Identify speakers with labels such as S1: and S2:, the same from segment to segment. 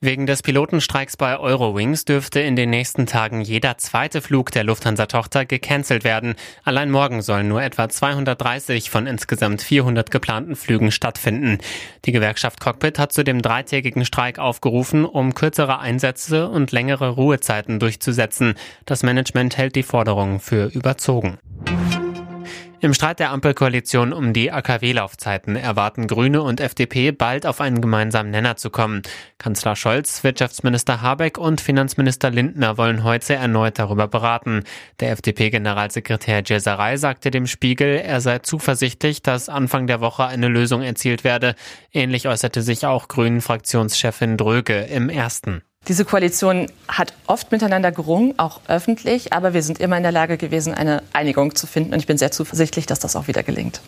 S1: Wegen des Pilotenstreiks bei Eurowings dürfte in den nächsten Tagen jeder zweite Flug der Lufthansa-Tochter gecancelt werden. Allein morgen sollen nur etwa 230 von insgesamt 400 geplanten Flügen stattfinden. Die Gewerkschaft Cockpit hat zu dem dreitägigen Streik aufgerufen, um kürzere Einsätze und längere Ruhezeiten durchzusetzen. Das Management hält die Forderung für überzogen. Im Streit der Ampelkoalition um die AKW-Laufzeiten erwarten Grüne und FDP bald auf einen gemeinsamen Nenner zu kommen. Kanzler Scholz, Wirtschaftsminister Habeck und Finanzminister Lindner wollen heute erneut darüber beraten. Der FDP-Generalsekretär Jeserei sagte dem Spiegel, er sei zuversichtlich, dass Anfang der Woche eine Lösung erzielt werde. Ähnlich äußerte sich auch Grünen-Fraktionschefin Dröge im ersten.
S2: Diese Koalition hat oft miteinander gerungen, auch öffentlich, aber wir sind immer in der Lage gewesen, eine Einigung zu finden. Und ich bin sehr zuversichtlich, dass das auch wieder gelingt.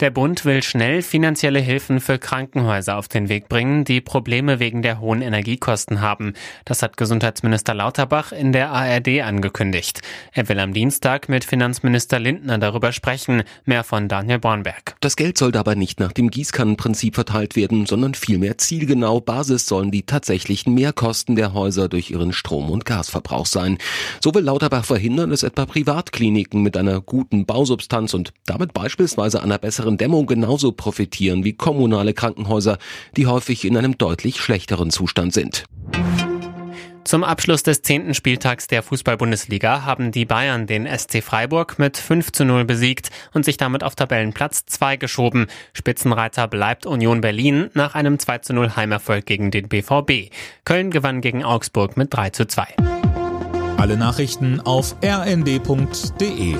S1: Der Bund will schnell finanzielle Hilfen für Krankenhäuser auf den Weg bringen, die Probleme wegen der hohen Energiekosten haben. Das hat Gesundheitsminister Lauterbach in der ARD angekündigt. Er will am Dienstag mit Finanzminister Lindner darüber sprechen. Mehr von Daniel Bornberg.
S3: Das Geld soll dabei nicht nach dem Gießkannenprinzip verteilt werden, sondern vielmehr zielgenau. Basis sollen die tatsächlichen Mehrkosten der Häuser durch ihren Strom- und Gasverbrauch sein. So will Lauterbach verhindern, dass etwa Privatkliniken mit einer guten Bausubstanz und damit beispielsweise einer besseren besseren Dämmung genauso profitieren wie kommunale Krankenhäuser, die häufig in einem deutlich schlechteren Zustand sind.
S1: Zum Abschluss des zehnten Spieltags der Fußball-Bundesliga haben die Bayern den SC Freiburg mit 5 zu 0 besiegt und sich damit auf Tabellenplatz 2 geschoben. Spitzenreiter bleibt Union Berlin nach einem 2 zu 0 Heimerfolg gegen den BVB. Köln gewann gegen Augsburg mit 3 zu 2.
S4: Alle Nachrichten auf rnd.de